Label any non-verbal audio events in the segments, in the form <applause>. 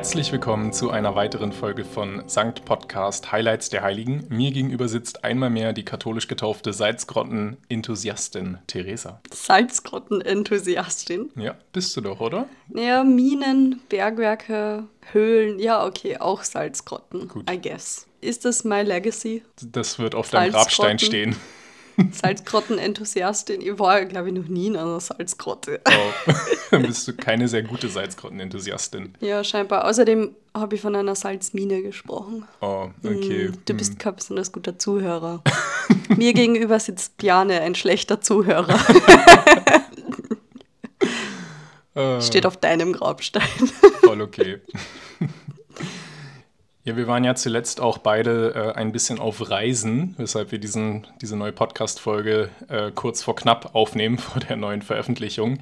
Herzlich willkommen zu einer weiteren Folge von Sankt Podcast Highlights der Heiligen. Mir gegenüber sitzt einmal mehr die katholisch getaufte Salzgrotten-Enthusiastin Theresa. Salzgrotten-Enthusiastin? Ja, bist du doch, oder? Ja, Minen, Bergwerke, Höhlen, ja, okay, auch Salzgrotten, Gut. I guess. Ist das my legacy? Das wird auf deinem Grabstein stehen. <laughs> Salzgrotten-Enthusiastin. Ich war, glaube ich, noch nie in einer Salzgrotte. Oh, dann <laughs> <laughs> bist du keine sehr gute Salzgrotten-Enthusiastin. Ja, scheinbar. Außerdem habe ich von einer Salzmine gesprochen. Oh, okay. Hm, du bist hm. kein besonders guter Zuhörer. Mir gegenüber sitzt Bjane, ein schlechter Zuhörer. Ah. Steht auf deinem Grabstein. Voll okay. Ja, wir waren ja zuletzt auch beide äh, ein bisschen auf Reisen, weshalb wir diesen, diese neue Podcast-Folge äh, kurz vor knapp aufnehmen, <laughs> vor der neuen Veröffentlichung.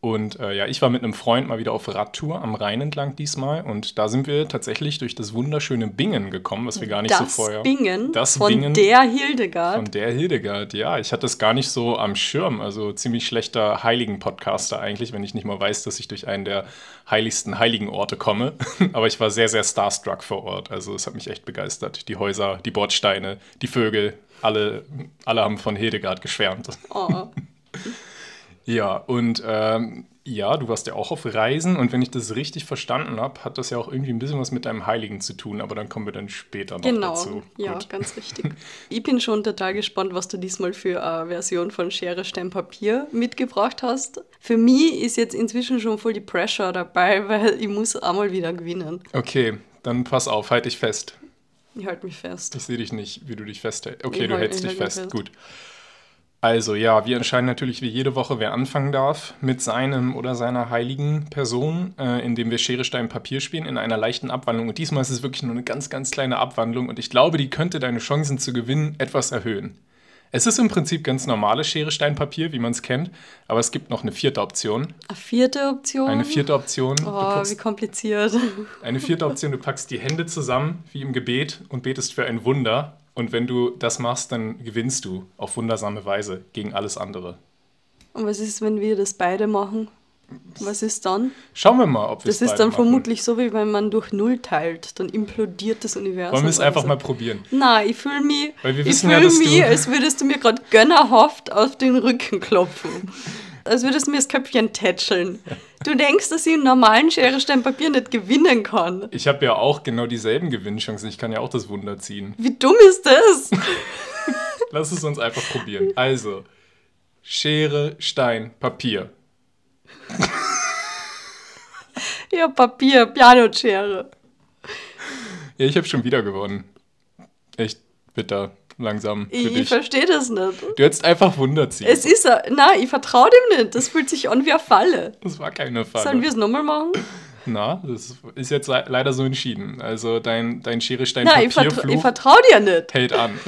Und äh, ja, ich war mit einem Freund mal wieder auf Radtour am Rhein entlang diesmal. Und da sind wir tatsächlich durch das wunderschöne Bingen gekommen, was wir gar nicht das so vorher. Bingen das von Bingen der Hildegard. Von der Hildegard, ja. Ich hatte das gar nicht so am Schirm. Also ziemlich schlechter Heiligen-Podcaster eigentlich, wenn ich nicht mal weiß, dass ich durch einen der heiligsten heiligen Orte komme. <laughs> Aber ich war sehr, sehr starstruck vor Ort. Also es hat mich echt begeistert. Die Häuser, die Bordsteine, die Vögel, alle, alle haben von Hildegard geschwärmt. Oh. <laughs> Ja, und ähm, ja, du warst ja auch auf Reisen und wenn ich das richtig verstanden habe, hat das ja auch irgendwie ein bisschen was mit deinem Heiligen zu tun, aber dann kommen wir dann später noch genau, dazu. Genau, ja, ganz <laughs> richtig. ich bin schon total gespannt, was du diesmal für eine Version von Schere, Stein, Papier mitgebracht hast. Für mich ist jetzt inzwischen schon voll die Pressure dabei, <laughs> weil ich muss einmal wieder gewinnen. Okay, dann pass auf, halt dich fest. Ich halte mich fest. Ich sehe dich nicht, wie du dich festhältst. Okay, ich du halt, hältst dich fest. fest. Gut. Also ja, wir entscheiden natürlich wie jede Woche, wer anfangen darf mit seinem oder seiner heiligen Person, äh, indem wir Schere, Stein, Papier spielen in einer leichten Abwandlung. Und diesmal ist es wirklich nur eine ganz, ganz kleine Abwandlung und ich glaube, die könnte deine Chancen zu gewinnen etwas erhöhen. Es ist im Prinzip ganz normales Schere, Stein, Papier, wie man es kennt, aber es gibt noch eine vierte Option. Eine vierte Option? Eine vierte Option. Oh, packst, wie kompliziert. Eine vierte Option, du packst die Hände zusammen wie im Gebet und betest für ein Wunder und wenn du das machst, dann gewinnst du auf wundersame Weise gegen alles andere. Und was ist, wenn wir das beide machen? Was ist dann? Schauen wir mal, ob wir Das ist dann machen. vermutlich so, wie wenn man durch Null teilt. Dann implodiert das Universum. Wollen wir es einfach so. mal probieren? Nein, ich fühle mich, ich fühl ja, mich als würdest du mir gerade gönnerhaft auf den Rücken klopfen <laughs> als würdest du mir das Köpfchen tätscheln. Du denkst, dass ich einen normalen Schere, Stein, Papier nicht gewinnen kann. Ich habe ja auch genau dieselben Gewinnchancen. Ich kann ja auch das Wunder ziehen. Wie dumm ist das? <laughs> Lass es uns einfach probieren. Also, Schere, Stein, Papier. <laughs> ja, Papier, Pianoschere. Ja, ich habe schon wieder gewonnen. Echt bitter langsam. Ich, ich verstehe das nicht. Du hättest einfach Wunder ziehen. Es ist, nein, ich vertraue dem nicht. Das fühlt sich an wie eine Falle. Das war keine Falle. Sollen wir es nochmal machen? Na, das ist jetzt leider so entschieden. Also dein, dein Schere, Stein, Nein, ich, vertra ich vertraue dir nicht. Hält an.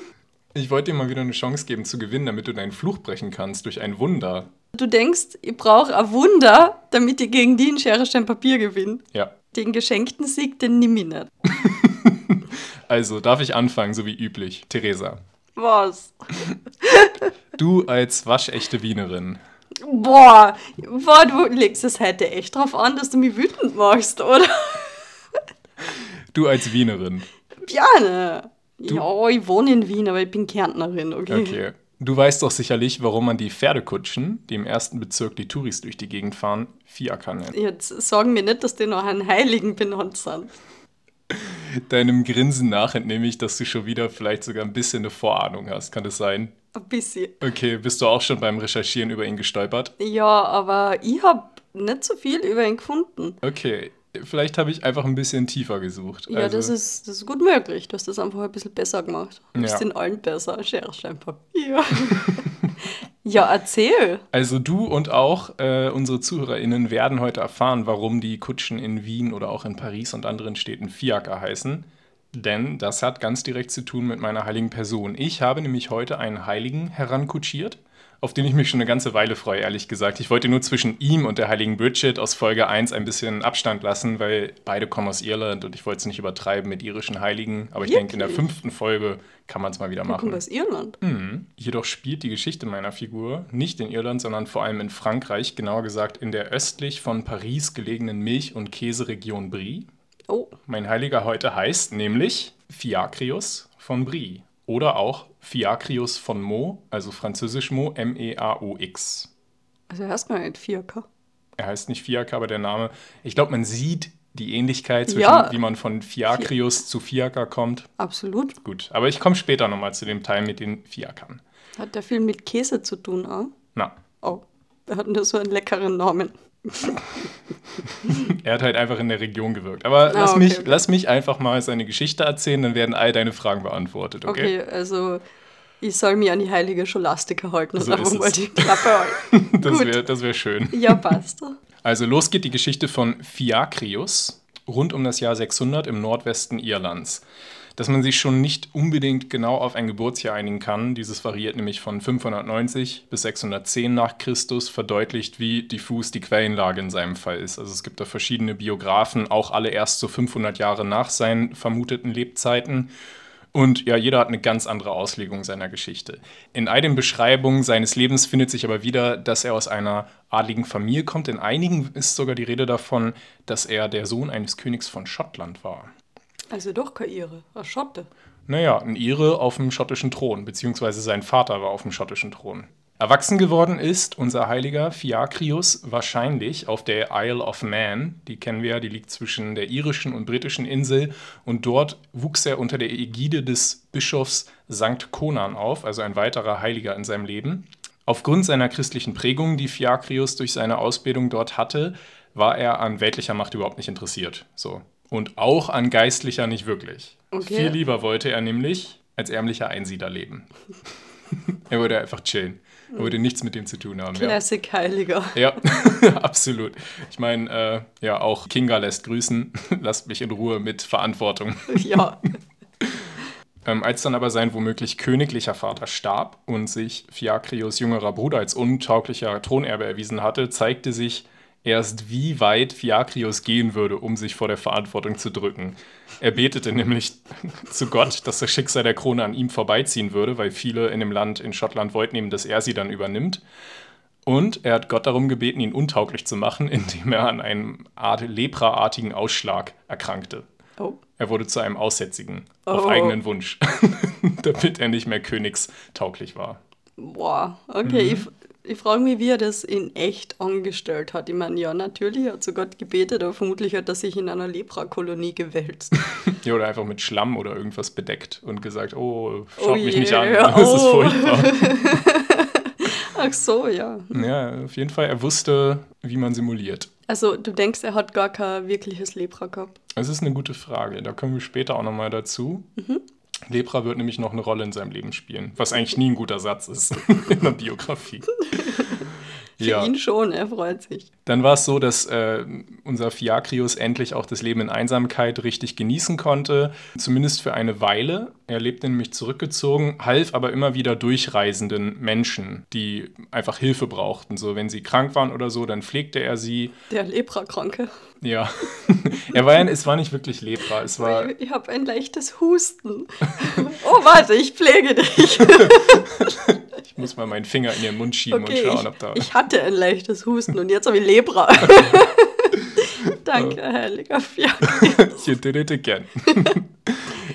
<laughs> ich wollte dir mal wieder eine Chance geben zu gewinnen, damit du deinen Fluch brechen kannst durch ein Wunder. Du denkst, ich brauche ein Wunder, damit ich gegen die in Schere, Stein, Papier gewinne. Ja. Den geschenkten Sieg, den nimm ich nicht. <laughs> Also, darf ich anfangen, so wie üblich? Theresa. Was? Du als waschechte Wienerin. Boah, boah, du legst es heute echt drauf an, dass du mich wütend machst, oder? Du als Wienerin. Gerne. Ja, ich wohne in Wien, aber ich bin Kärntnerin, okay? Okay. Du weißt doch sicherlich, warum man die Pferdekutschen, die im ersten Bezirk die Touris durch die Gegend fahren, Fiaker nennt. Jetzt sagen mir nicht, dass die noch einen Heiligen benannt sind. Deinem Grinsen nach entnehme ich, dass du schon wieder vielleicht sogar ein bisschen eine Vorahnung hast. Kann das sein? Ein bisschen. Okay, bist du auch schon beim Recherchieren über ihn gestolpert? Ja, aber ich habe nicht so viel über ihn gefunden. Okay, vielleicht habe ich einfach ein bisschen tiefer gesucht. Ja, also, das, ist, das ist gut möglich. Du hast das einfach ein bisschen besser gemacht. Du bist in allen besser. Schere, Stein, Papier. <laughs> <laughs> ja, erzähl. Also du und auch äh, unsere ZuhörerInnen werden heute erfahren, warum die Kutschen in Wien oder auch in Paris und anderen Städten Fiaker heißen. Denn das hat ganz direkt zu tun mit meiner heiligen Person. Ich habe nämlich heute einen Heiligen herankutschiert auf den ich mich schon eine ganze Weile freue, ehrlich gesagt. Ich wollte nur zwischen ihm und der heiligen Bridget aus Folge 1 ein bisschen Abstand lassen, weil beide kommen aus Irland und ich wollte es nicht übertreiben mit irischen Heiligen. Aber ich denke, in der fünften Folge kann man es mal wieder machen. Kommt aus Irland? Mhm. Jedoch spielt die Geschichte meiner Figur nicht in Irland, sondern vor allem in Frankreich, genauer gesagt in der östlich von Paris gelegenen Milch- und Käseregion Brie. Oh. Mein Heiliger heute heißt nämlich Fiakrius von Brie oder auch Fiacrius von Mo, also französisch Mo, M-E-A-O-X. Also er heißt gar nicht Fiaker. Er heißt nicht Fiaker, aber der Name, ich glaube, man sieht die Ähnlichkeit zwischen, Ja. wie man von Fiacrius zu Fiaker kommt. Absolut. Gut, aber ich komme später nochmal zu dem Teil mit den Fiakern. Hat der viel mit Käse zu tun, auch? Na, Oh, der hat nur so einen leckeren Namen. Er hat halt einfach in der Region gewirkt. Aber Ah, lass, okay, mich, okay. lass mich einfach mal seine Geschichte erzählen, dann werden all deine Fragen beantwortet, okay? Okay, also ich soll mich an die heilige Scholastika halten und So einfach mal die Klappe halten. <laughs> Das wäre wär schön. Ja, passt. Also los geht die Geschichte von Fiakrius rund um das Jahr 600 im Nordwesten Irlands. Dass man sich schon nicht unbedingt genau auf ein Geburtsjahr einigen kann, dieses variiert nämlich von 590 bis 610 nach Christus, verdeutlicht, wie diffus die Quellenlage in seinem Fall ist. Also es gibt da verschiedene Biografen, auch alle erst so 500 Jahre nach seinen vermuteten Lebzeiten. Und ja, jeder hat eine ganz andere Auslegung seiner Geschichte. In all den Beschreibungen seines Lebens findet sich aber wieder, dass er aus einer adligen Familie kommt. In einigen ist sogar die Rede davon, dass er der Sohn eines Königs von Schottland war. Also doch keine Ihre, eine Schotte. Naja, ein Ire auf dem schottischen Thron, beziehungsweise sein Vater war auf dem schottischen Thron. Erwachsen geworden ist unser heiliger Fiakrius wahrscheinlich auf der Isle of Man. Die kennen wir ja, die liegt zwischen der irischen und britischen Insel. Und dort wuchs er unter der Ägide des Bischofs St. Conan auf, also ein weiterer Heiliger in seinem Leben. Aufgrund seiner christlichen Prägung, die Fiakrius durch seine Ausbildung dort hatte, war er an weltlicher Macht überhaupt nicht interessiert. So. Und auch an geistlicher nicht wirklich. Okay. Viel lieber wollte er nämlich als ärmlicher Einsiedler leben. <laughs> er wollte einfach chillen. Er wollte nichts mit dem zu tun haben. Ja, Classic Heiliger. <laughs> ja <laughs> absolut. Ich meine, äh, ja, auch Kinga lässt grüßen. Lasst mich in Ruhe mit Verantwortung. Ja. Ähm, als dann aber sein womöglich königlicher Vater starb und sich Fiakrius jüngerer Bruder als untauglicher Thronerbe erwiesen hatte, zeigte sich erst, wie weit Fiakrius gehen würde, um sich vor der Verantwortung zu drücken. Er betete nämlich <laughs> zu Gott, dass das Schicksal der Krone an ihm vorbeiziehen würde, weil viele in dem Land in Schottland wollten eben, dass er sie dann übernimmt. Und er hat Gott darum gebeten, ihn untauglich zu machen, <laughs> indem er an einem Art lepraartigen Ausschlag erkrankte. Oh. Er wurde zu einem Aussätzigen, auf Oh. eigenen Wunsch, <laughs> damit er nicht mehr königstauglich war. Boah, okay. Mhm. Ich, frage mich, wie er das in echt angestellt hat. Ich meine, ja, natürlich er hat zu Gott gebetet, aber vermutlich hat er sich in einer Leprakolonie gewälzt. <laughs> Ja, oder einfach mit Schlamm oder irgendwas bedeckt und gesagt, oh, Oh schaut mich nicht an, je, <laughs> das ist oh. furchtbar. <laughs> Ach so, ja. Ja, auf jeden Fall, er wusste, wie man simuliert. Also, du denkst, er hat gar kein wirkliches Lepra gehabt. Das ist eine gute Frage, da kommen wir später auch nochmal dazu. Mhm. Lepra wird nämlich noch eine Rolle in seinem Leben spielen, was eigentlich nie ein guter Satz ist <laughs> in der Biografie. <laughs> Für ihn schon, er freut sich. Dann war es so, dass äh, unser Fiakrius endlich auch das Leben in Einsamkeit richtig genießen konnte, zumindest für eine Weile. Er lebte nämlich zurückgezogen, half aber immer wieder durchreisenden Menschen, die einfach Hilfe brauchten. So, wenn sie krank waren oder so, dann pflegte er sie. Der Leprakranke. Ja, <laughs> er war ja, es war nicht wirklich Lepra, es war Ich, ich habe ein leichtes Husten. <laughs> oh, warte, ich pflege dich. <laughs> Ich muss mal meinen Finger in den Mund schieben Okay, und schauen, ob da. ich, ich hatte ein leichtes Husten und jetzt habe ich Lepra. Danke, heiliger Fiak. You did it again.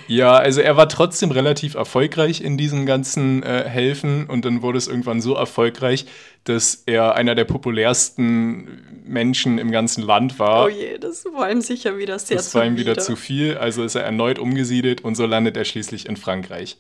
ja, also er war trotzdem relativ erfolgreich in diesem ganzen äh, Helfen und dann wurde es irgendwann so erfolgreich, dass er einer der populärsten Menschen im ganzen Land war. Oh je, das war ihm sicher wieder sehr das war ihm wieder zu viel, also ist er erneut umgesiedelt und so landet er schließlich in Frankreich.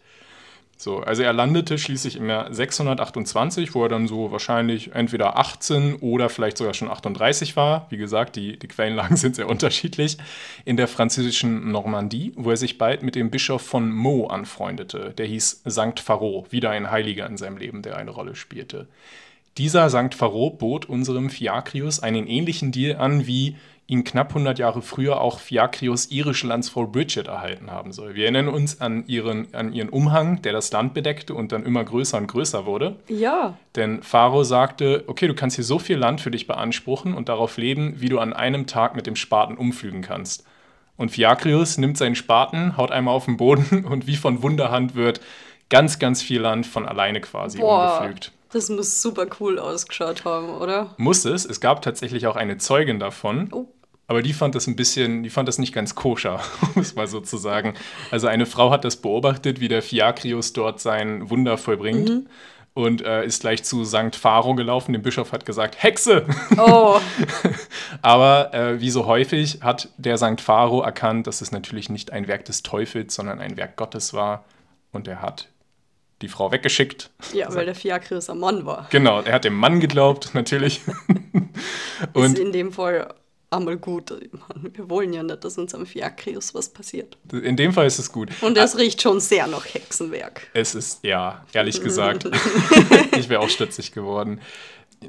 So, also er landete schließlich im Jahr 628, wo er dann so wahrscheinlich entweder 18 oder vielleicht sogar schon 38 war. Wie gesagt, die, die Quellenlagen <laughs> sind sehr unterschiedlich. In der französischen Normandie, wo er sich bald mit dem Bischof von Meaux anfreundete. Der hieß Sankt Pharaoh, wieder ein Heiliger in seinem Leben, der eine Rolle spielte. Dieser St. Pharoah bot unserem Fiakrius einen ähnlichen Deal an, wie ihn knapp 100 Jahre früher auch Fiakrius irische Landsfrau Bridget erhalten haben soll. Wir erinnern uns an ihren, an ihren Umhang, der das Land bedeckte und dann immer größer und größer wurde. Ja. Denn Pharao sagte, okay, du kannst hier so viel Land für dich beanspruchen und darauf leben, wie du an einem Tag mit dem Spaten umflügen kannst. Und Fiakrius nimmt seinen Spaten, haut einmal auf den Boden <laughs> und wie von Wunderhand wird ganz, ganz viel Land von alleine quasi Boah. umgepflügt. Das muss super cool ausgeschaut haben, oder? Muss es. Es gab tatsächlich auch eine Zeugin davon. Oh. Aber die fand das ein bisschen, die fand das nicht ganz koscher, <laughs> um es mal so zu sagen. Also eine Frau hat das beobachtet, wie der Fiakrius dort sein Wunder vollbringt. Mhm. Und äh, ist gleich zu St. Pharo gelaufen. Dem Bischof hat gesagt, Hexe! <laughs> Oh. Aber äh, wie so häufig hat der St. Pharo erkannt, dass es natürlich nicht ein Werk des Teufels, sondern ein Werk Gottes war. Und er hat die Frau weggeschickt. Ja, weil der Fiakrius am Mann war. Genau, er hat dem Mann geglaubt, natürlich. <laughs> Und ist in dem Fall einmal gut. Wir wollen ja nicht, dass uns am Fiakrius was passiert. In dem Fall ist es gut. Und es riecht schon sehr nach Hexenwerk. Es ist, ja, ehrlich <laughs> gesagt. <laughs> ich wäre auch stutzig geworden.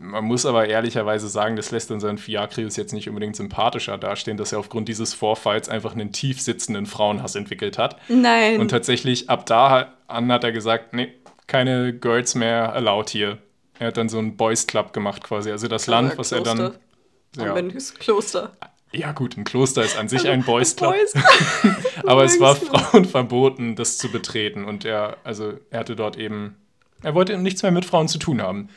Man muss aber ehrlicherweise sagen, das lässt unseren Fiakrius jetzt nicht unbedingt sympathischer dastehen, dass er aufgrund dieses Vorfalls einfach einen tief sitzenden Frauenhass entwickelt hat. Nein. Und tatsächlich ab da an hat er gesagt, nee, keine Girls mehr erlaubt hier. Er hat dann so einen Boys Club gemacht quasi. Also das Land, was Kloster. er dann ja. Ein Kloster. Ja, gut, ein Kloster ist an sich ein Boys Club. Boys. <laughs> <laughs> Aber es war Frauen verboten, das zu betreten. Und er, also, er hatte dort eben, er wollte nichts mehr mit Frauen zu tun haben.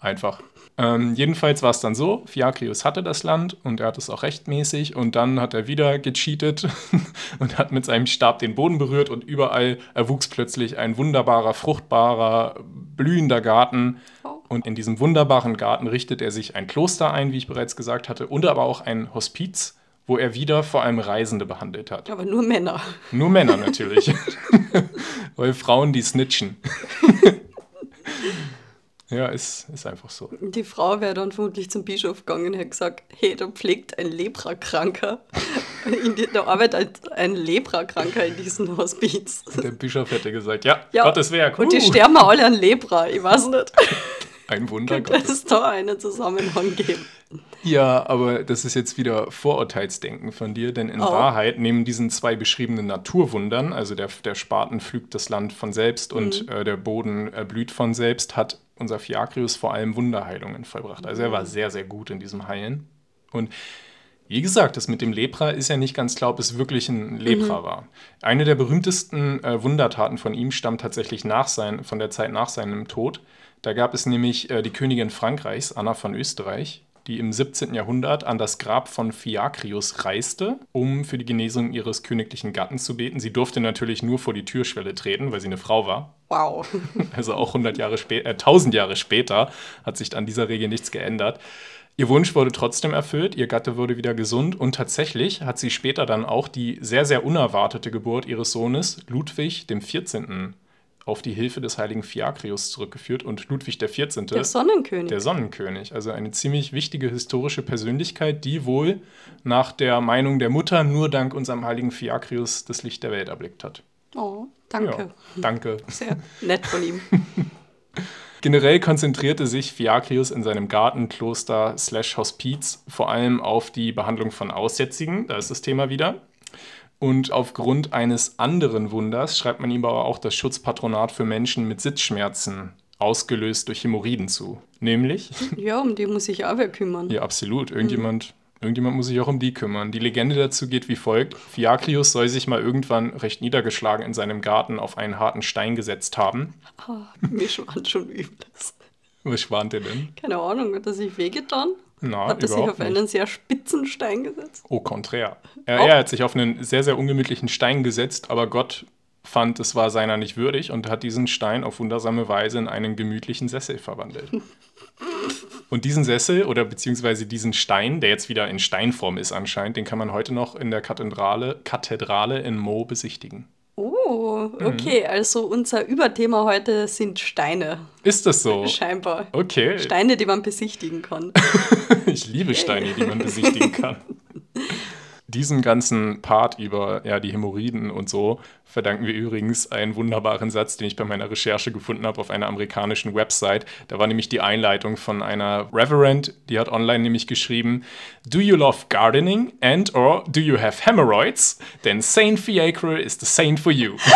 Einfach. Ähm, jedenfalls war es dann so, Fiakrius hatte das Land und er hat es auch rechtmäßig und dann hat er wieder gecheatet <laughs> und hat mit seinem Stab den Boden berührt und überall erwuchs plötzlich ein wunderbarer, fruchtbarer, blühender Garten. Oh. Und in diesem wunderbaren Garten richtet er sich ein Kloster ein, wie ich bereits gesagt hatte, und aber auch ein Hospiz, wo er wieder vor allem Reisende behandelt hat. Aber nur Männer. Nur Männer natürlich. <laughs> <laughs> Weil Frauen, die snitchen. Ja, ist, ist einfach so. Die Frau wäre dann vermutlich zum Bischof gegangen und hätte gesagt, hey, da pflegt ein Leprakranker. <laughs> da arbeitet ein Leprakranker in diesem Hospiz. Und der Bischof hätte gesagt, ja, ja Gottes Werk. Uh. Und die sterben alle an Lepra, ich weiß nicht. <laughs> Ein Wunder Könnte Gottes. es da einen Zusammenhang geben? Ja, aber das ist jetzt wieder Vorurteilsdenken von dir, denn in oh. Wahrheit neben diesen zwei beschriebenen Naturwundern, also der, der Spaten pflügt das Land von selbst mhm. und äh, der Boden erblüht von selbst, hat unser Fiakrius vor allem Wunderheilungen vollbracht. Also er war mhm. sehr, sehr gut in diesem Heilen. Und wie gesagt, das mit dem Lepra ist ja nicht ganz klar, ob es wirklich ein Lepra mhm. war. Eine der berühmtesten äh, Wundertaten von ihm stammt tatsächlich nach sein, von der Zeit nach seinem Tod. Da gab es nämlich äh, die Königin Frankreichs, Anna von Österreich, die im 17. Jahrhundert an das Grab von Fiakrius reiste, um für die Genesung ihres königlichen Gatten zu beten. Sie durfte natürlich nur vor die Türschwelle treten, weil sie eine Frau war. Wow. <laughs> Also auch 100 Jahre später, äh, 1000 Jahre später hat sich an dieser Regel nichts geändert. Ihr Wunsch wurde trotzdem erfüllt, ihr Gatte wurde wieder gesund und tatsächlich hat sie später dann auch die sehr, sehr unerwartete Geburt ihres Sohnes Ludwig dem 14 auf die Hilfe des heiligen Fiakrius zurückgeführt und Ludwig XIV. Der Sonnenkönig. Der Sonnenkönig, also eine ziemlich wichtige historische Persönlichkeit, die wohl nach der Meinung der Mutter nur dank unserem heiligen Fiakrius das Licht der Welt erblickt hat. Oh, danke. Ja, danke. <laughs> Sehr nett von ihm. <laughs> Generell konzentrierte sich Fiakrius in seinem Garten, Kloster slash Hospiz vor allem auf die Behandlung von Aussätzigen, da ist das Thema wieder. Und aufgrund eines anderen Wunders schreibt man ihm aber auch das Schutzpatronat für Menschen mit Sitzschmerzen, ausgelöst durch Hämorrhoiden zu. Nämlich? <laughs> Ja, um die muss sich auch wer kümmern. Ja, absolut. Irgendjemand, mhm. irgendjemand muss sich auch um die kümmern. Die Legende dazu geht wie folgt. Fiakrius soll sich mal irgendwann recht niedergeschlagen in seinem Garten auf einen harten Stein gesetzt haben. Oh, mir schwant schon übles. Was schwant dir denn? Keine Ahnung, hat er sich wehgetan? Na, hat er sich auf nicht. einen sehr spitzen Stein gesetzt? Au contraire. Er, oh. er hat sich auf einen sehr, sehr ungemütlichen Stein gesetzt, aber Gott fand, es war seiner nicht würdig und hat diesen Stein auf wundersame Weise in einen gemütlichen Sessel verwandelt. <laughs> und diesen Sessel oder beziehungsweise diesen Stein, der jetzt wieder in Steinform ist anscheinend, den kann man heute noch in der Kathedrale, Kathedrale in Mo besichtigen. Oh, okay. Mhm. Also unser Überthema heute sind Steine. Ist das so? Scheinbar. Okay. Steine, die man besichtigen kann. <laughs> ich liebe Steine, die man <laughs> besichtigen kann. Diesen ganzen Part über ja, die Hämorrhoiden und so verdanken wir übrigens einen wunderbaren Satz, den ich bei meiner Recherche gefunden habe auf einer amerikanischen Website. Da war nämlich die Einleitung von einer Reverend, die hat online nämlich geschrieben: Do you love gardening and or do you have hemorrhoids? Then Saint Fiacre is the saint for you. <laughs>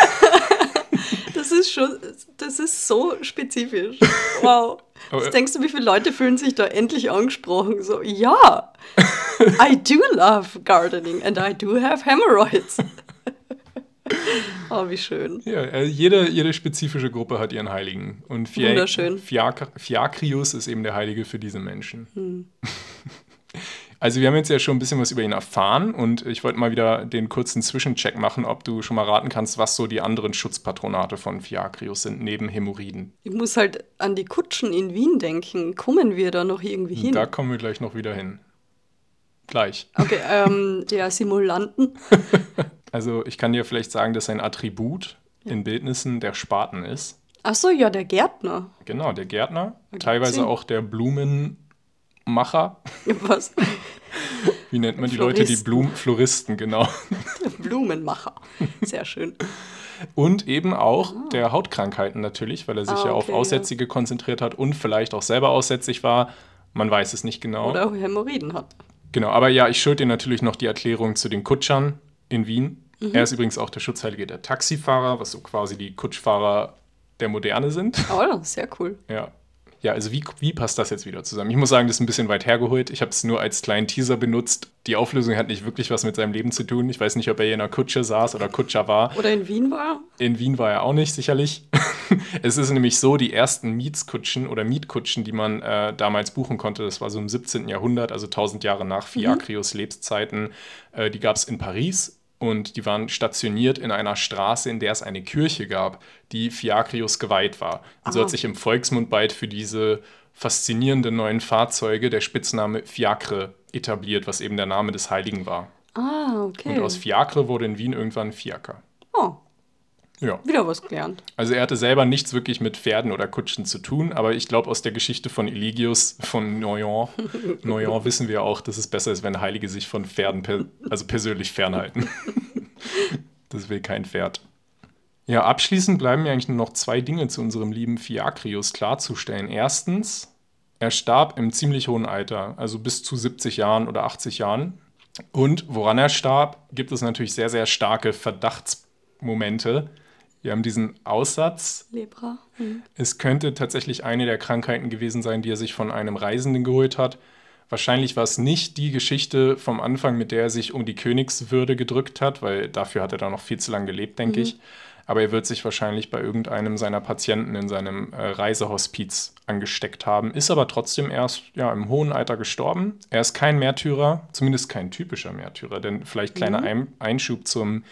Das ist schon, das ist so spezifisch. <laughs> Wow. Was denkst du, wie viele Leute fühlen sich da endlich angesprochen? So, ja, <laughs> I do love gardening and I do have hemorrhoids. <laughs> oh, wie schön. Ja, äh, jede, jede spezifische Gruppe hat ihren Heiligen. Und Fia Wunderschön. Fiac Fiacrius ist eben der Heilige für diese Menschen. Hm. <laughs> Also wir haben jetzt ja schon ein bisschen was über ihn erfahren und ich wollte mal wieder den kurzen Zwischencheck machen, ob du schon mal raten kannst, was so die anderen Schutzpatronate von Fiacrius sind, neben Hämorrhoiden. Ich muss halt an die Kutschen in Wien denken. Kommen wir da noch irgendwie hin? Da kommen wir gleich noch wieder hin. Gleich. Okay, ähm, der Simulanten. <laughs> also ich kann dir vielleicht sagen, dass ein Attribut ja. in Bildnissen der Spaten ist. Ach so, ja, der Gärtner. Genau, der Gärtner. Teilweise auch der Blumen, Macher. Was? <laughs> Wie nennt man die Florist. Leute, die Blumen, Floristen, genau. <laughs> Blumenmacher. Sehr schön. Und eben auch ah. der Hautkrankheiten natürlich, weil er sich ah, okay, ja auf Aussätzige ja. konzentriert hat und vielleicht auch selber aussätzig war. Man weiß es nicht genau. Oder auch Hämorrhoiden hat. Genau, aber ja, ich schulde dir natürlich noch die Erklärung zu den Kutschern in Wien. Mhm. Er ist übrigens auch der Schutzheilige der Taxifahrer, was so quasi die Kutschfahrer der Moderne sind. Oh, sehr cool. Ja, ja, also wie, wie passt das jetzt wieder zusammen? Ich muss sagen, das ist ein bisschen weit hergeholt. Ich habe es nur als kleinen Teaser benutzt. Die Auflösung hat nicht wirklich was mit seinem Leben zu tun. Ich weiß nicht, ob er hier in einer Kutsche saß oder Kutscher war. Oder in Wien war. In Wien war er auch nicht, sicherlich. <laughs> es ist nämlich so, die ersten Mietskutschen oder Mietkutschen, die man äh, damals buchen konnte, das war so im 17. Jahrhundert, also 1000 Jahre nach Fiakrios mhm. Lebenszeiten, äh, die gab es in Paris und die waren stationiert in einer Straße, in der es eine Kirche gab, die Fiakrius geweiht war. Und so hat sich im Volksmund bald für diese faszinierenden neuen Fahrzeuge der Spitzname Fiacre etabliert, was eben der Name des Heiligen war. Ah, okay. Und aus Fiacre wurde in Wien irgendwann Fiaker. Oh, ja. Wieder was gelernt. Also er hatte selber nichts wirklich mit Pferden oder Kutschen zu tun, aber ich glaube, aus der Geschichte von Eligius von Noyon, <laughs> Noyon wissen wir auch, dass es besser ist, wenn Heilige sich von Pferden per also persönlich fernhalten. <laughs> das will kein Pferd. Ja, abschließend bleiben mir eigentlich nur noch zwei Dinge zu unserem lieben Fiakrius klarzustellen. Erstens, er starb im ziemlich hohen Alter, also bis zu 70 Jahren oder 80 Jahren. Und woran er starb, gibt es natürlich sehr, sehr starke Verdachtsmomente. Wir haben diesen Aussatz. Lepra. Mhm. Es könnte tatsächlich eine der Krankheiten gewesen sein, die er sich von einem Reisenden geholt hat. Wahrscheinlich war es nicht die Geschichte vom Anfang, mit der er sich um die Königswürde gedrückt hat, weil dafür hat er da noch viel zu lange gelebt, denke mhm. ich aber er wird sich wahrscheinlich bei irgendeinem seiner Patienten in seinem äh, Reisehospiz angesteckt haben, ist aber trotzdem erst ja, im hohen Alter gestorben. Er ist kein Märtyrer, zumindest kein typischer Märtyrer, denn vielleicht kleiner mhm. Ein Einschub zum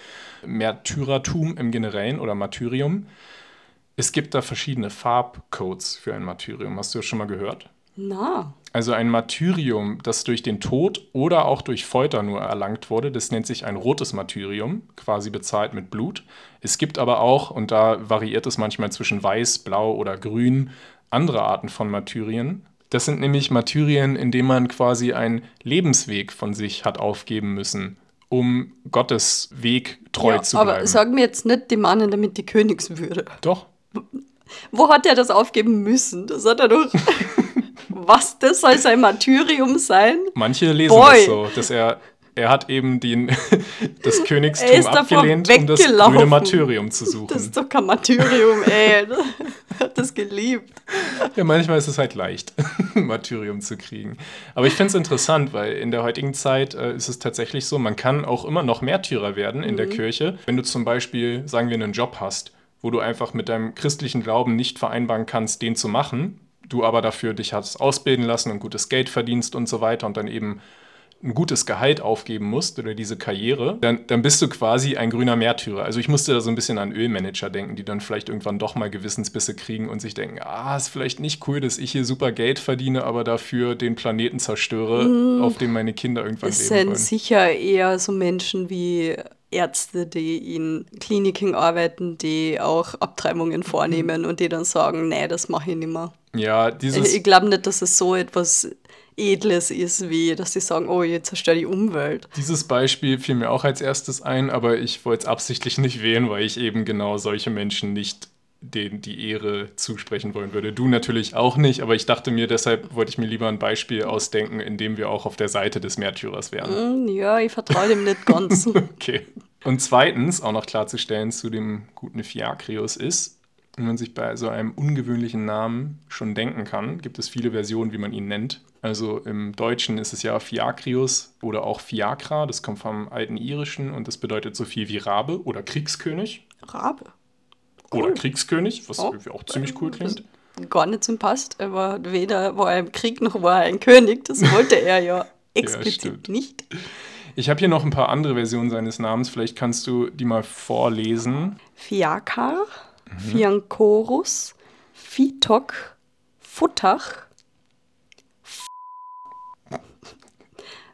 Märtyrertum im Generellen oder Martyrium. Es gibt da verschiedene Farbcodes für ein Martyrium. Hast du das schon mal gehört? Na. Also ein Martyrium, das durch den Tod oder auch durch Folter nur erlangt wurde, das nennt sich ein rotes Martyrium, quasi bezahlt mit Blut. Es gibt aber auch, und da variiert es manchmal zwischen weiß, blau oder grün, andere Arten von Martyrien. Das sind nämlich Martyrien, in denen man quasi einen Lebensweg von sich hat aufgeben müssen, um Gottes Weg treu ja, zu bleiben. Aber sag mir jetzt nicht die Mannen damit die Königswürde. Doch. Wo hat er das aufgeben müssen? Das hat er doch. <laughs> Was, das soll sein Martyrium sein? Manche lesen Boy. das so, dass er er hat eben den, <laughs> das <laughs> Königstum abgelehnt, um das grüne Martyrium zu suchen. Das ist doch kein Martyrium, <laughs> ey. Er hat das geliebt. Ja, manchmal ist es halt leicht, Martyrium zu kriegen. Aber ich finde es interessant, weil in der heutigen Zeit äh, ist es tatsächlich so, man kann auch immer noch Märtyrer werden in mhm. der Kirche. Wenn du zum Beispiel, sagen wir, einen Job hast, wo du einfach mit deinem christlichen Glauben nicht vereinbaren kannst, den zu machen, du aber dafür dich hast ausbilden lassen und gutes Geld verdienst und so weiter und dann eben ein gutes Gehalt aufgeben musst oder diese Karriere, dann, dann bist du quasi ein grüner Märtyrer. Also ich musste da so ein bisschen an Ölmanager denken, die dann vielleicht irgendwann doch mal Gewissensbisse kriegen und sich denken, ah, ist vielleicht nicht cool, dass ich hier super Geld verdiene, aber dafür den Planeten zerstöre, mm, auf dem meine Kinder irgendwann leben wollen. Es sind sicher eher so Menschen wie Ärzte, die in Kliniken arbeiten, die auch Abtreibungen vornehmen und die dann sagen, nee, das mache ich nicht mehr. Ja, dieses... Ich, ich glaube nicht, dass es so etwas Edles ist, wie dass sie sagen, oh, jetzt zerstört die Umwelt. Dieses Beispiel fiel mir auch als erstes ein, aber ich wollte es absichtlich nicht wählen, weil ich eben genau solche Menschen nicht denen die Ehre zusprechen wollen würde. Du natürlich auch nicht, aber ich dachte mir, deshalb wollte ich mir lieber ein Beispiel ausdenken, in dem wir auch auf der Seite des Märtyrers wären. Mm, ja, ich vertraue dem nicht ganz. <laughs> okay. Und zweitens, auch noch klarzustellen zu dem guten Fiakrius ist, wenn man sich bei so einem ungewöhnlichen Namen schon denken kann, gibt es viele Versionen, wie man ihn nennt. Also im Deutschen ist es ja Fiakrius oder auch Fiakra, das kommt vom alten Irischen und das bedeutet so viel wie Rabe oder Kriegskönig. Rabe. Cool. Oder Kriegskönig, was oh. auch ziemlich cool klingt. Gar nicht zum Passt. Er war weder war er im Krieg noch war er ein König. Das wollte er ja <laughs> explizit ja, nicht. Ich habe hier noch ein paar andere Versionen seines Namens. Vielleicht kannst du die mal vorlesen. Fiakar, mhm. Fiancorus, Fitok, Futach,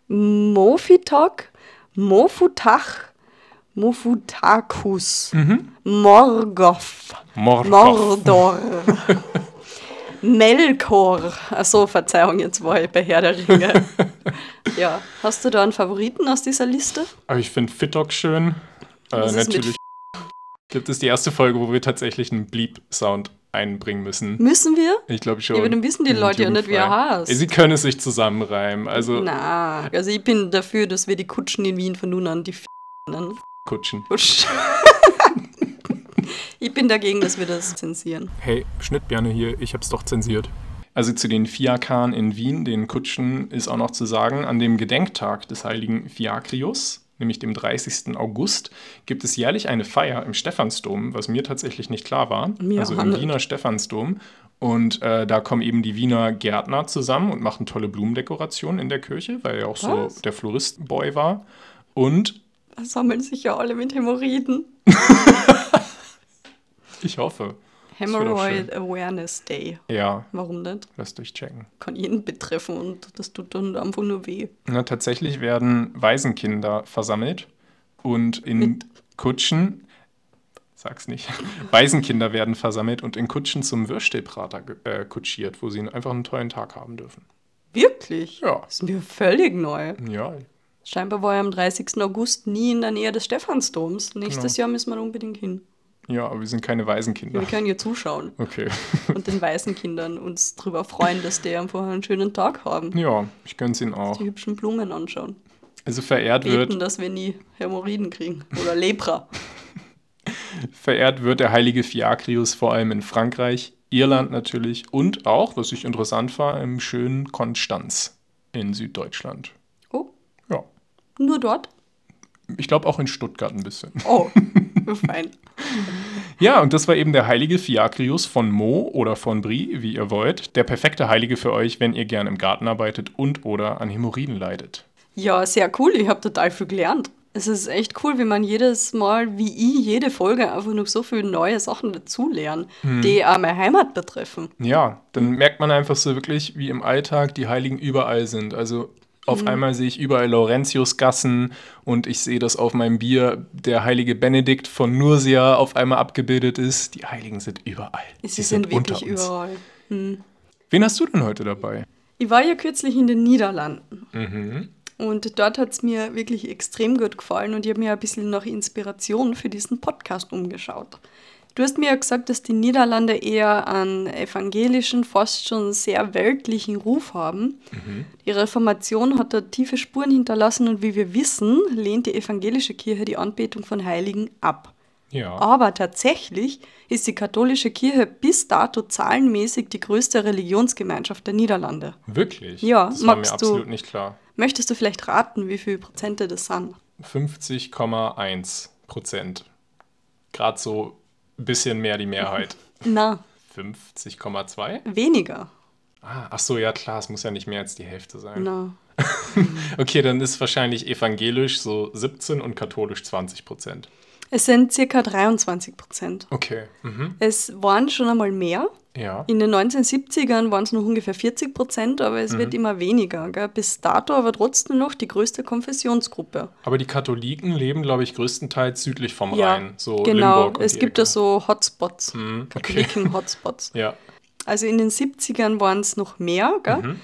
Mofitok, Mofutach, Mofutakus, mhm. Morgoth, Morgoth, Mordor, <laughs> Melkor. Achso, Verzeihung, jetzt war ich bei Herr der Ringe. <laughs> ja, hast du da einen Favoriten aus dieser Liste? Aber ich finde Fitok schön. Äh, natürlich gibt es die erste Folge, wo wir tatsächlich einen Bleep-Sound einbringen müssen. Müssen wir? Ich glaube schon. Ja, aber dann wissen die Leute ja nicht, wie er heißt. Sie können es sich zusammenreimen. Also Na, also ich bin dafür, dass wir die Kutschen in Wien von nun an die F nennen. Kutschen. <laughs> ich bin dagegen, dass wir das zensieren. Hey, Schnittbirne hier, ich hab's doch zensiert. Also zu den Fiakern in Wien, den Kutschen, ist auch noch zu sagen, an dem Gedenktag des heiligen Fiakrius, nämlich dem 30. August, gibt es jährlich eine Feier im Stephansdom, was mir tatsächlich nicht klar war. Mir also im Wiener Stephansdom. Und äh, da kommen eben die Wiener Gärtner zusammen und machen tolle Blumendekorationen in der Kirche, weil er auch was? so der Floristenboy war. Und sammeln sich ja alle mit Hämorrhoiden. <laughs> ich hoffe. Hemorrhoid Awareness Day. Ja. Warum nicht? Lass durchchecken. Kann jeden betreffen und das tut dann einfach nur weh. Na, tatsächlich werden Waisenkinder versammelt und in mit? Kutschen, sag's nicht, <laughs> Waisenkinder werden versammelt und in Kutschen zum Würstelprater äh, kutschiert, wo sie einfach einen tollen Tag haben dürfen. Wirklich? Ja. Das ist mir völlig neu. Ja, Scheinbar war er am 30. August nie in der Nähe des Stephansdoms. Nächstes genau. Jahr müssen wir unbedingt hin. Ja, aber wir sind keine Waisenkinder. Wir können hier zuschauen. Okay. Und den Waisenkindern uns darüber freuen, dass die einfach einen schönen Tag haben. Ja, ich gönn's ihnen auch. Die hübschen Blumen anschauen. Also verehrt Beten, wird. dass wir nie Hämorrhoiden kriegen. Oder Lepra. <laughs> verehrt wird der heilige Fiakrius vor allem in Frankreich, Irland natürlich und auch, was ich interessant war, im schönen Konstanz in Süddeutschland. Nur dort? Ich glaube auch in Stuttgart ein bisschen. Oh, <laughs> <laughs> fein. ja, und das war eben der heilige Fiakrius von Mo oder von Brie, wie ihr wollt. Der perfekte Heilige für euch, wenn ihr gern im Garten arbeitet und oder an Hämorrhoiden leidet. Ja, sehr cool. Ich habe total viel gelernt. Es ist echt cool, wie man jedes Mal, wie ich, jede Folge einfach noch so viele neue Sachen dazulernen, hm. die auch meine Heimat betreffen. Ja, dann merkt man einfach so wirklich, wie im Alltag die Heiligen überall sind. Also auf mhm. einmal sehe ich überall Laurentiusgassen und ich sehe, dass auf meinem Bier der heilige Benedikt von Nursia auf einmal abgebildet ist. Die Heiligen sind überall. Sie, Sie sind, sind wirklich überall. Mhm. Wen hast du denn heute dabei? Ich war ja kürzlich in den Niederlanden. Mhm. Und dort hat es mir wirklich extrem gut gefallen und ich habe mir ein bisschen nach Inspiration für diesen Podcast umgeschaut. Du hast mir ja gesagt, dass die Niederlande eher einen evangelischen, fast schon sehr weltlichen Ruf haben. Mhm. Die Reformation hat da tiefe Spuren hinterlassen und wie wir wissen, lehnt die evangelische Kirche die Anbetung von Heiligen ab. Ja. Aber tatsächlich ist die katholische Kirche bis dato zahlenmäßig die größte Religionsgemeinschaft der Niederlande. Wirklich? Ja, das war mir absolut du, nicht klar. Möchtest du vielleicht raten, wie viele Prozente das sind? 50,1 Prozent. Gerade so ein bisschen mehr die Mehrheit. <laughs> Na. 50,2? Weniger. Ah, ach so, ja klar, es muss ja nicht mehr als die Hälfte sein. Na. <laughs> okay, dann ist wahrscheinlich evangelisch so 17 und katholisch 20 Prozent. Es sind circa 23 Prozent. Okay. Mhm. Es waren schon einmal mehr. Ja. In den 1970ern waren es noch ungefähr 40 Prozent, aber es mhm. wird immer weniger. Gell? Bis dato aber trotzdem noch die größte Konfessionsgruppe. Aber die Katholiken leben, glaube ich, größtenteils südlich vom ja, Rhein. So genau, es gibt da so Hotspots, mhm, Katholiken-Hotspots. <laughs> ja. Also in den 70ern waren es noch mehr. Gell? Mhm.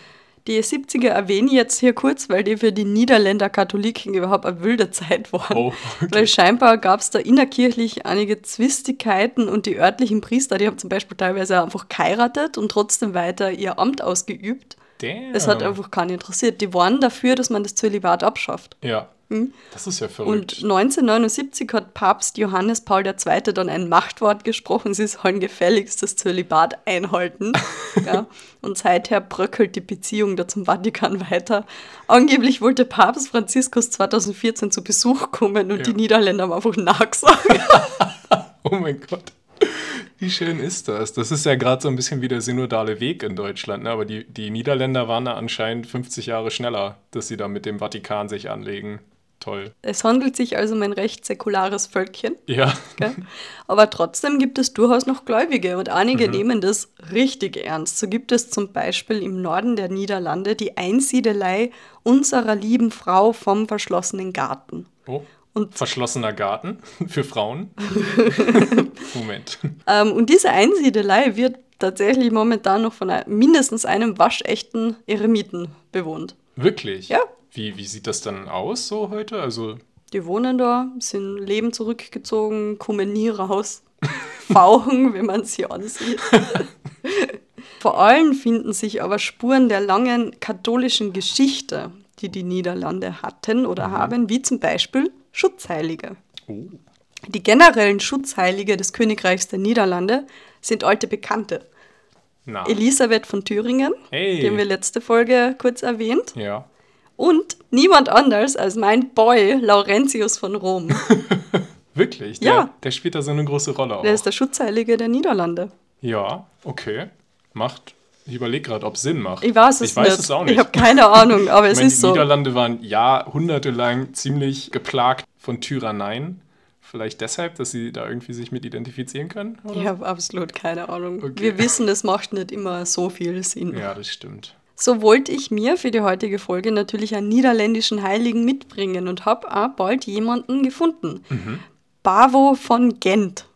Die 70er erwähne ich jetzt hier kurz, weil die für die Niederländer Katholiken überhaupt eine wilde Zeit waren. Oh, okay. Weil scheinbar gab es da innerkirchlich einige Zwistigkeiten und die örtlichen Priester, die haben zum Beispiel teilweise einfach geheiratet und trotzdem weiter ihr Amt ausgeübt. Damn. Es hat einfach keinen interessiert. Die waren dafür, dass man das Zölibat abschafft. Ja. Hm? Das ist ja verrückt. Und 1979 hat Papst Johannes Paul II. dann ein Machtwort gesprochen, sie sollen gefälligst das Zölibat einhalten. <laughs> ja. Und seither bröckelt die Beziehung da zum Vatikan weiter. Angeblich wollte Papst Franziskus 2014 zu Besuch kommen und ja. die Niederländer haben einfach nachgesagt. <laughs> oh mein Gott. Wie schön ist das? Das ist ja gerade so ein bisschen wie der synodale Weg in Deutschland, ne? aber die, die Niederländer waren da anscheinend 50 Jahre schneller, dass sie da mit dem Vatikan sich anlegen. Toll. Es handelt sich also um ein recht säkulares Völkchen. Ja. Okay? Aber trotzdem gibt es durchaus noch Gläubige und einige mhm. nehmen das richtig ernst. So gibt es zum Beispiel im Norden der Niederlande die Einsiedelei unserer lieben Frau vom verschlossenen Garten. Oh. Und Verschlossener Garten <laughs> für Frauen? <laughs> Moment. Ähm, und diese Einsiedelei wird tatsächlich momentan noch von mindestens einem waschechten Eremiten bewohnt. Wirklich? Ja. Wie, wie sieht das dann aus so heute? Also die wohnen da, sind Leben zurückgezogen, kommen nie raus, <laughs> fauchen, wenn man sie ansieht. Vor allem finden sich aber Spuren der langen katholischen Geschichte, die die Niederlande hatten oder mhm. haben, wie zum Beispiel Schutzheilige. Oh. Die generellen Schutzheilige des Königreichs der Niederlande sind alte Bekannte. Na. Elisabeth von Thüringen, hey. die haben wir letzte Folge kurz erwähnt. Ja. Und niemand anders als mein Boy Laurentius von Rom. <laughs> Wirklich? Der, ja. Der spielt da so eine große Rolle auch. Der ist der Schutzheilige der Niederlande. Ja, okay. Macht ich überlege gerade, ob es Sinn macht. Ich weiß es ich weiß nicht. Es auch nicht. Ich habe keine Ahnung, aber es meine, ist so. Die Niederlande waren jahrhundertelang ziemlich geplagt von Tyranneien. Vielleicht deshalb, dass sie da irgendwie sich mit identifizieren können? Oder? Ich habe absolut keine Ahnung. Okay. Wir wissen, es macht nicht immer so viel Sinn. Ja, das stimmt. So wollte ich mir für die heutige Folge natürlich einen niederländischen Heiligen mitbringen und habe auch bald jemanden gefunden. Mhm. Bavo von Gent.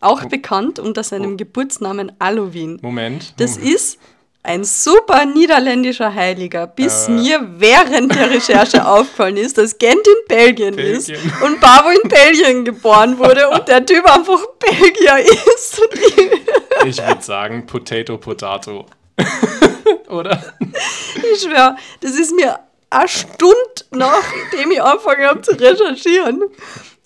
Auch bekannt unter seinem. Geburtsnamen Alowin. Moment. Das ist ein super niederländischer Heiliger, bis äh. mir während der Recherche <laughs> aufgefallen ist, dass Gent in Belgien, Belgien, ist und Bavo in Belgien geboren wurde und der Typ einfach Belgier ist. ich würde sagen, Potato, Potato. <laughs> Oder? Ich schwöre, das ist mir eine Stunde nachdem ich angefangen habe zu recherchieren.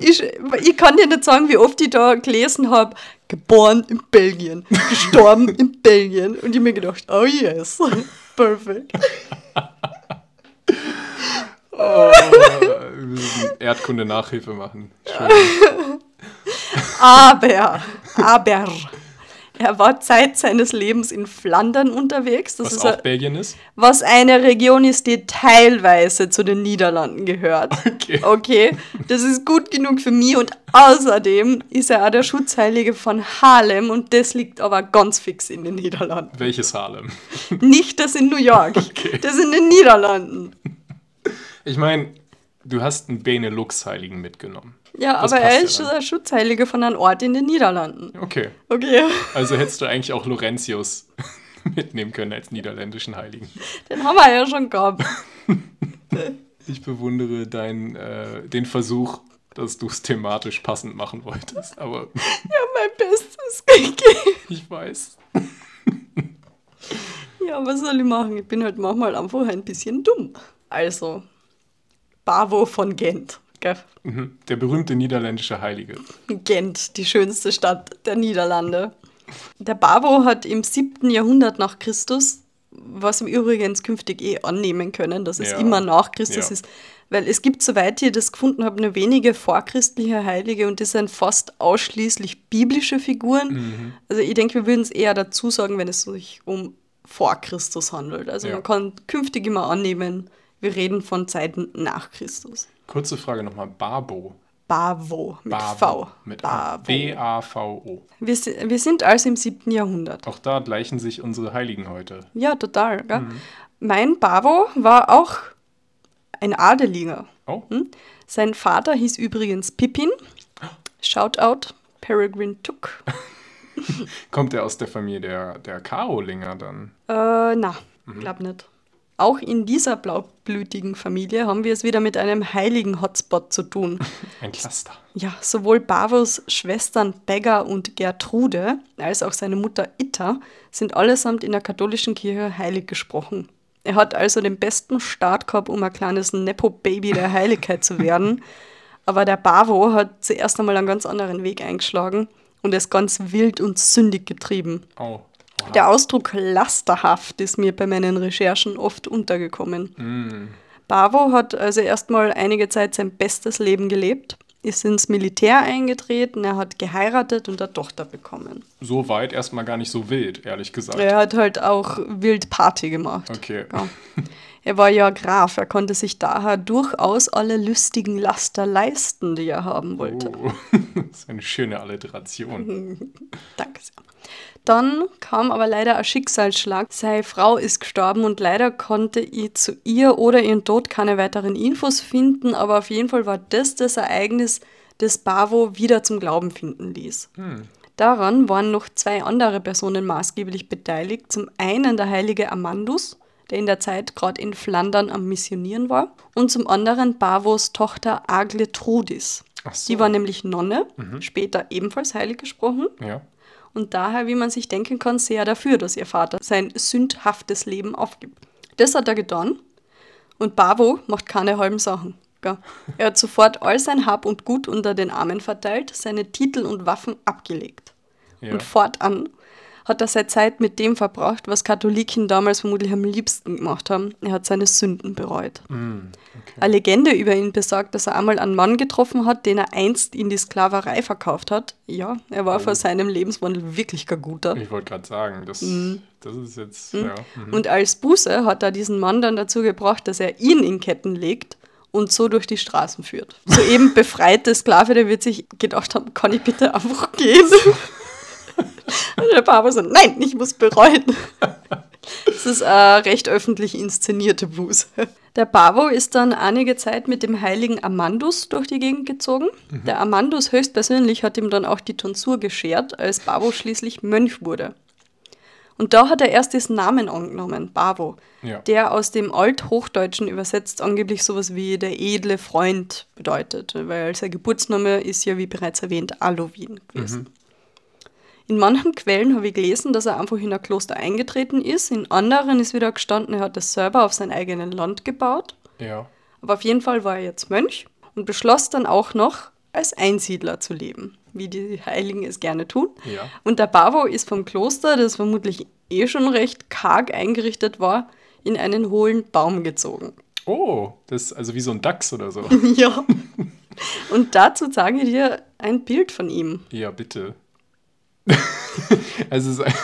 Ich, ich kann dir nicht sagen, wie oft ich da gelesen habe, geboren in Belgien, gestorben in Belgien. Und ich mir gedacht, oh yes, <laughs> perfekt. oh, wir müssen Erdkunde-Nachhilfe machen. aber, aber, er war Zeit seines Lebens in Flandern unterwegs. Das was ist auch a, Belgien ist? Was eine Region ist, die teilweise zu den Niederlanden gehört. <laughs> Okay. Okay, das ist gut genug für mich und außerdem ist er auch der Schutzheilige von Harlem und das liegt aber ganz fix in den Niederlanden. Welches Harlem? <laughs> Nicht das in New York, okay. das in den Niederlanden. Ich meine, du hast einen Benelux-Heiligen mitgenommen. Ja, das aber er ist ja Schutzheilige von einem Ort in den Niederlanden. Okay. Okay. <laughs> Also hättest du eigentlich auch Laurentius <laughs> mitnehmen können als niederländischen Heiligen. Den haben wir ja schon gehabt. <laughs> ich bewundere dein, äh, den Versuch, dass du es thematisch passend machen wolltest. Aber ja, mein Bestes gegeben. Ich weiß. ja, was soll ich machen? Ich bin halt manchmal einfach ein bisschen dumm. Also, Bavo von Gent. Gell? Mhm. Der berühmte niederländische Heilige. Gent, die schönste Stadt der Niederlande. Der Bavo hat im 7. Jahrhundert nach Christus, was wir übrigens künftig eh annehmen können, dass es ja. immer nach Christus ja. ist, weil es gibt, soweit ich das gefunden habe, nur wenige vorchristliche Heilige und das sind fast ausschließlich biblische Figuren. Mhm. Also ich denke, wir würden es eher dazu sagen, wenn es sich um vor Christus handelt. Also ja. man kann künftig immer annehmen, wir reden von Zeiten nach Christus. Kurze Frage nochmal, Babo. Bavo mit Bavo, V. Mit B-A-V-O. Wir, wir sind also im 7. Jahrhundert. Auch da gleichen sich unsere Heiligen heute. Ja, total. Mhm. Mein Bavo war auch ein Adeliger. Oh. Hm? Sein Vater hieß übrigens Pippin. Shoutout Peregrine Took. <laughs> Kommt er aus der Familie der, der Karolinger dann? Äh, na. Mhm. Glaub nicht. Auch in dieser blaublütigen Familie haben wir es wieder mit einem heiligen Hotspot zu tun. <laughs> Ein Cluster. Ja, sowohl Bavos Schwestern Begga und Gertrude als auch seine Mutter Itta sind allesamt in der katholischen Kirche heilig gesprochen. Er hat also den besten Start gehabt, um ein kleines Nepo-Baby der <laughs> Heiligkeit zu werden. Aber der Bavo hat zuerst einmal einen ganz anderen Weg eingeschlagen und ist ganz wild und sündig getrieben. Oh. Der Ausdruck lasterhaft ist mir bei meinen Recherchen oft untergekommen. Mm. Bavo hat also erstmal einige Zeit sein bestes Leben gelebt, ist ins Militär eingetreten, er hat geheiratet und eine Tochter bekommen. So weit erstmal gar nicht so wild, ehrlich gesagt. Er hat halt auch wild Party gemacht. Okay. Ja. <laughs> Er war ja Graf, er konnte sich daher durchaus alle lustigen Laster leisten, die er haben wollte. Oh, <laughs> das ist eine schöne Alliteration. <laughs> Danke sehr. Dann kam aber leider ein Schicksalsschlag. Seine Frau ist gestorben und leider konnte ich zu ihr oder ihren Tod keine weiteren Infos finden, aber auf jeden Fall war das das Ereignis, das Bavo wieder zum Glauben finden ließ. Hm. Daran waren noch zwei andere Personen maßgeblich beteiligt. Zum einen der heilige Amandus, der in der Zeit gerade in Flandern am Missionieren war, und zum anderen Bavos Tochter Agle Trudis. So. Die war nämlich Nonne, mhm. später ebenfalls heilig gesprochen. Ja und daher, wie man sich denken kann, sehr dafür, dass ihr Vater sein sündhaftes Leben aufgibt. Das hat er getan und Bavo macht keine halben Sachen. Gell? Er hat sofort all sein Hab und Gut unter den Armen verteilt, seine Titel und Waffen abgelegt. Ja. Und fortan hat er seine Zeit mit dem verbracht, was Katholiken damals vermutlich am liebsten gemacht haben. Er hat seine Sünden bereut. Mm, okay. Eine Legende über ihn besagt, dass er einmal einen Mann getroffen hat, den er einst in die Sklaverei verkauft hat. Ja, er war oh. vor seinem Lebenswandel wirklich kein guter. Ich wollte gerade sagen, das, mm. das ist jetzt. Mm. Ja. Mhm. Und als Buße hat er diesen Mann dann dazu gebracht, dass er ihn in Ketten legt und so durch die Straßen führt. So eben befreite Sklave, der wird sich gedacht haben, kann ich bitte einfach gehen? <laughs> Und der Papa so, nein, ich muss bereuen. Das ist eine recht öffentlich inszenierte Buße. Der Pavo ist dann einige Zeit mit dem heiligen Amandus durch die Gegend gezogen. Mhm. Der Amandus höchstpersönlich hat ihm dann auch die Tonsur geschert, als Pavo schließlich Mönch wurde. Und da hat er erst diesen Namen angenommen, Bavo, ja. der aus dem Althochdeutschen übersetzt angeblich sowas wie der edle Freund bedeutet, weil sein Geburtsname ist ja, wie bereits erwähnt, Alowin gewesen. Mhm. In manchen Quellen habe ich gelesen, dass er einfach in ein Kloster eingetreten ist. In anderen ist wieder gestanden, er hat das selber auf sein eigenes Land gebaut. Ja. Aber auf jeden Fall war er jetzt Mönch und beschloss dann auch noch, als Einsiedler zu leben, wie die Heiligen es gerne tun. Ja. Und der Bavo ist vom Kloster, das vermutlich eh schon recht karg eingerichtet war, in einen hohlen Baum gezogen. Oh, das ist also wie so ein Dachs oder so. <laughs> ja. Und dazu zeige ich dir ein Bild von ihm. Ja, bitte. <laughs> also sein,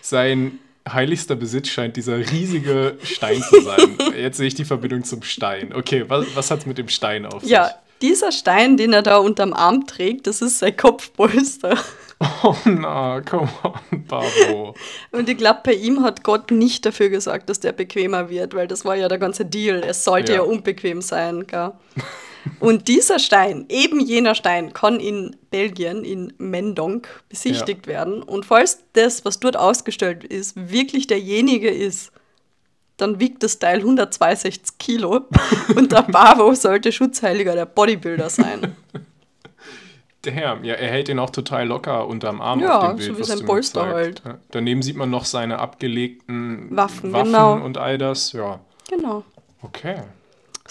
sein heiligster Besitz scheint dieser riesige Stein zu sein. Jetzt sehe ich die Verbindung zum Stein. Okay, was, was hat es mit dem Stein auf sich? Ja, dieser Stein, den er da unterm Arm trägt, das ist sein Kopfpolster. <laughs> Oh na, come on, Babo. Und ich glaube, bei ihm hat Gott nicht dafür gesagt, dass der bequemer wird, weil das war ja der ganze Deal. Es sollte ja, ja unbequem sein, gell? <laughs> Und dieser Stein, eben jener Stein, kann in Belgien, in Mendonk, besichtigt ja. werden. Und falls das, was dort ausgestellt ist, wirklich derjenige ist, dann wiegt das Teil 162 Kilo <laughs> und der Bavo sollte Schutzheiliger der Bodybuilder sein. Damn, ja, er hält ihn auch total locker unterm Arm ja, auf dem Bild. Ja, so wie sein Polster halt. Daneben sieht man noch seine abgelegten Waffen, Waffen genau. und all das, ja. Genau. Okay.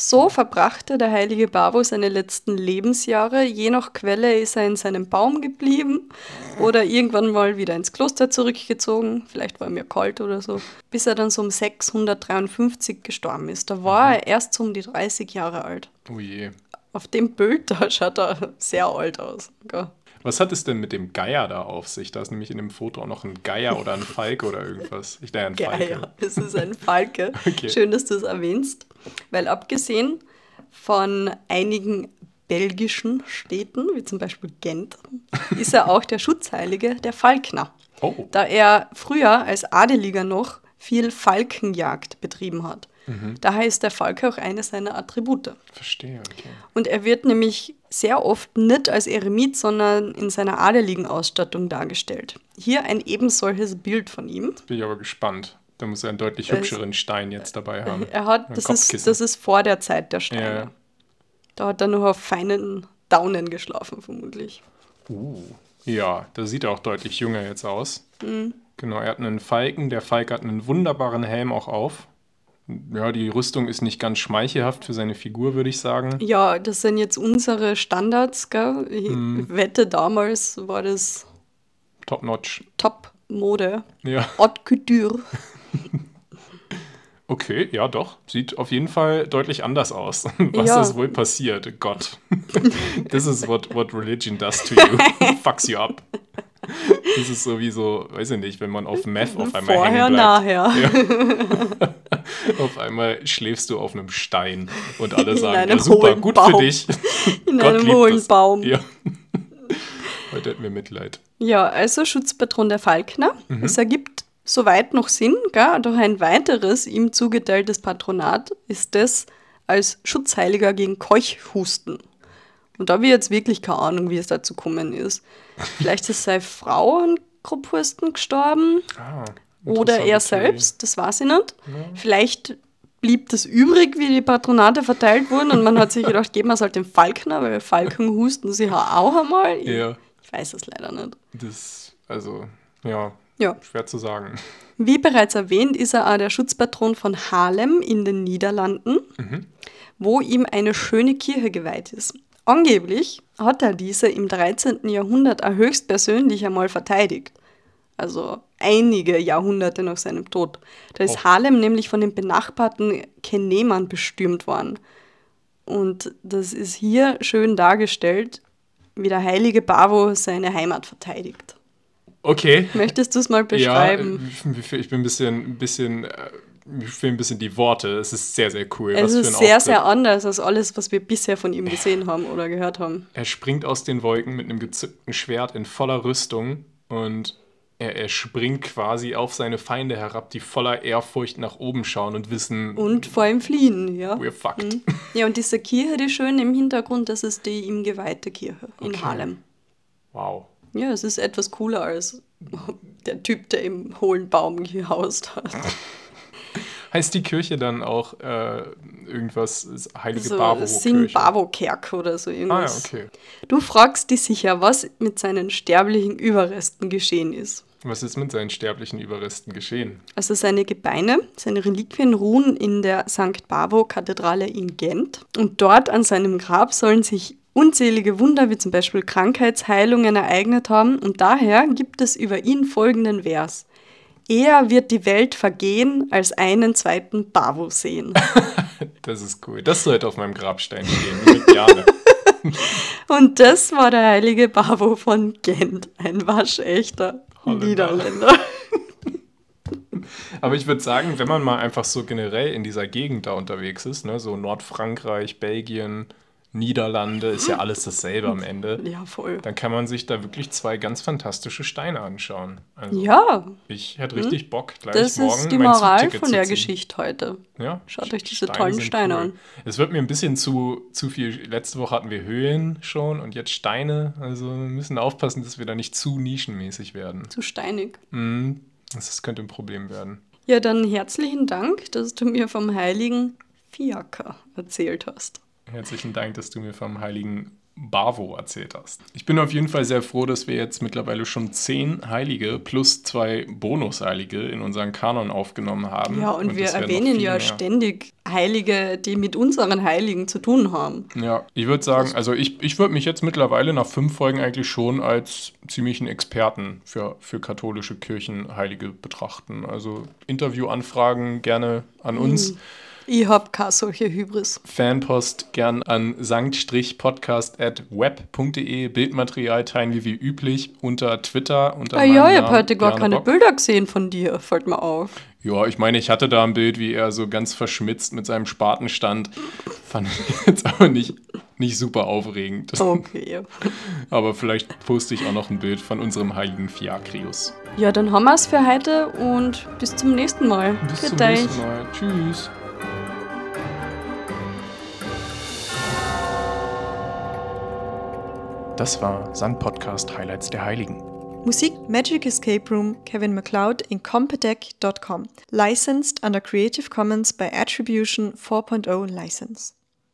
So verbrachte der heilige Babo seine letzten Lebensjahre. Je nach Quelle ist er in seinem Baum geblieben oder irgendwann mal wieder ins Kloster zurückgezogen. Vielleicht war er mir kalt oder so. Bis er dann so um 653 gestorben ist. Da war er erst so um die 30 Jahre alt. Oh je. Auf dem Bild da schaut er sehr alt aus. Gell? Was hat es denn mit dem Geier da auf sich? Da ist nämlich in dem Foto auch noch ein Geier oder ein Falke oder irgendwas. Ich dachte, ein Falke. Geier, es ist ein Falke. <laughs> okay. Schön, dass du es erwähnst. Weil abgesehen von einigen belgischen Städten, wie zum Beispiel Gent, ist er auch der Schutzheilige der Falkner. Oh. Da er früher als Adeliger noch viel Falkenjagd betrieben hat. Mhm. Daher ist der Falke auch eines seiner Attribute. Verstehe, okay. Und er wird nämlich sehr oft nicht als Eremit, sondern in seiner adeligen Ausstattung dargestellt. Hier ein eben solches Bild von ihm. Jetzt bin ich aber gespannt. Da muss er einen deutlich hübscheren Stein jetzt dabei haben. Er hat, das ist, das ist vor der Zeit der Steine. Ja. Da hat er noch auf feinen Daunen geschlafen, vermutlich. Uh. Ja, da sieht er auch deutlich jünger jetzt aus. Mhm. Genau, er hat einen Falken. Der Falk hat einen wunderbaren Helm auch auf. Ja, die Rüstung ist nicht ganz schmeichelhaft für seine Figur, würde ich sagen. Ja, das sind jetzt unsere Standards, gell? Ich mm. wette, damals war das Top-Notch. Top-Mode. Ja. Haute Couture. <laughs> okay, ja doch. Sieht auf jeden Fall deutlich anders aus. <laughs> Was ja. ist wohl passiert? Gott. <laughs> This is what, what religion does to you. Fucks you up. <laughs> Das ist so wie so, weiß ich nicht, wenn man auf Meth auf einmal Vorher, hängen bleibt. nachher. Ja. <laughs> auf einmal schläfst du auf einem Stein und alle sagen, ja super, gut Baum. für dich. In Gott einem hohen. Baum. Ja. <laughs> Heute hätten wir Mitleid. Ja, also Schutzpatron der Falkner. Mhm. Es ergibt soweit noch Sinn, gell? doch ein weiteres ihm zugeteiltes Patronat ist das als Schutzheiliger gegen Keuchhusten. Und da habe ich jetzt wirklich keine Ahnung, wie es dazu gekommen ist. Vielleicht ist seine Frau an Krupphusten gestorben. Ah, oder er selbst, das weiß ich nicht. Ja. Vielleicht blieb das übrig, wie die Patronate verteilt wurden und man hat sich <laughs> gedacht, geben wir es halt dem Falkner, weil Falken husten sie auch einmal. Ich, ja. ich weiß es leider nicht. Das, also, ja, ja, schwer zu sagen. Wie bereits erwähnt, ist er auch der Schutzpatron von Haarlem in den Niederlanden, mhm. wo ihm eine schöne Kirche geweiht ist. Angeblich hat er diese im 13. Jahrhundert auch höchstpersönlich einmal verteidigt. Also einige Jahrhunderte nach seinem Tod. Da ist oh. Harlem nämlich von den benachbarten Kenemern bestürmt worden. Und das ist hier schön dargestellt, wie der heilige Bavo seine Heimat verteidigt. Okay. Möchtest du es mal beschreiben? Ja, ich bin ein bisschen, ein bisschen äh, mir fehlen ein bisschen die Worte. Es ist sehr, sehr cool. Es ist sehr, Auftritt. sehr anders als alles, was wir bisher von ihm gesehen haben oder gehört haben. Er springt aus den Wolken mit einem gezückten Schwert in voller Rüstung und er, er springt quasi auf seine Feinde herab, die voller Ehrfurcht nach oben schauen und wissen. Und vor ihm fliehen, ja. We're fucked. Mhm. Ja, und diese Kirche, die schön im Hintergrund, das ist die ihm geweihte Kirche in okay. Harlem. Wow. Ja, es ist etwas cooler als der Typ, der im hohlen Baum gehaust hat. <laughs> Heißt die Kirche dann auch äh, irgendwas, Heilige so, Bavo? Sint Bavo Kerk oder so irgendwas. Ah, ja, okay. Du fragst dich sicher, was mit seinen sterblichen Überresten geschehen ist. Was ist mit seinen sterblichen Überresten geschehen? Also seine Gebeine, seine Reliquien ruhen in der St. Bavo-Kathedrale in Gent. Und dort an seinem Grab sollen sich unzählige Wunder wie zum Beispiel Krankheitsheilungen ereignet haben. Und daher gibt es über ihn folgenden Vers. Eher wird die Welt vergehen, als einen zweiten Bavo sehen. <laughs> das ist cool. Das sollte auf meinem Grabstein stehen. Gerne. <laughs> Und das war der heilige Bavo von Gent, ein waschechter Holländer. Niederländer. <laughs> Aber ich würde sagen, wenn man mal einfach so generell in dieser Gegend da unterwegs ist, ne, so Nordfrankreich, Belgien, Niederlande, ist ja alles dasselbe am Ende. <laughs> Ja, voll. Dann kann man sich da wirklich zwei ganz fantastische Steine anschauen. Also ja. Ich hätte richtig hm? Bock, gleich das morgen Das ist die Moral von der Geschichte heute. Ja. Schaut euch diese Steine tollen Steine cool. an. Es wird mir ein bisschen zu, zu viel. Letzte Woche hatten wir Höhlen schon und jetzt Steine. Also wir müssen aufpassen, dass wir da nicht zu nischenmäßig werden. Zu steinig. Mhm. Das könnte ein Problem werden. Ja, dann herzlichen Dank, dass du mir vom heiligen Fiaker erzählt hast. Herzlichen Dank, dass du mir vom heiligen Bavo erzählt hast. Ich bin auf jeden Fall sehr froh, dass wir jetzt mittlerweile schon zehn Heilige plus zwei Bonusheilige in unseren Kanon aufgenommen haben. Ja, und, und wir erwähnen ja mehr. ständig Heilige, die mit unseren Heiligen zu tun haben. Ja, ich würde sagen, also ich, ich würde mich jetzt mittlerweile nach fünf Folgen eigentlich schon als ziemlichen Experten für, für katholische Kirchenheilige betrachten. Also Interviewanfragen gerne an uns. Mhm ich habe keine solche Hybris. Fanpost gern an sankt-podcast.web.de. Bildmaterial teilen wir wie üblich unter Twitter. Unter ah ja, ich habe heute gar keine Bock. Bilder gesehen von dir, fällt mir auf. Ja, ich meine, ich hatte da ein Bild, wie er so ganz verschmitzt mit seinem Spaten stand. Fand ich <laughs> jetzt aber nicht, nicht super aufregend. Okay. <laughs> aber vielleicht poste ich auch noch ein Bild von unserem heiligen Fiakrius. Ja, dann haben wir es für heute und bis zum nächsten Mal. Bis Für zum dich. nächsten Mal. Tschüss. Das war Sand Podcast Highlights der Heiligen. Musik Magic Escape Room Kevin MacLeod in Competech.com. Licensed under Creative Commons by Attribution 4.0 license.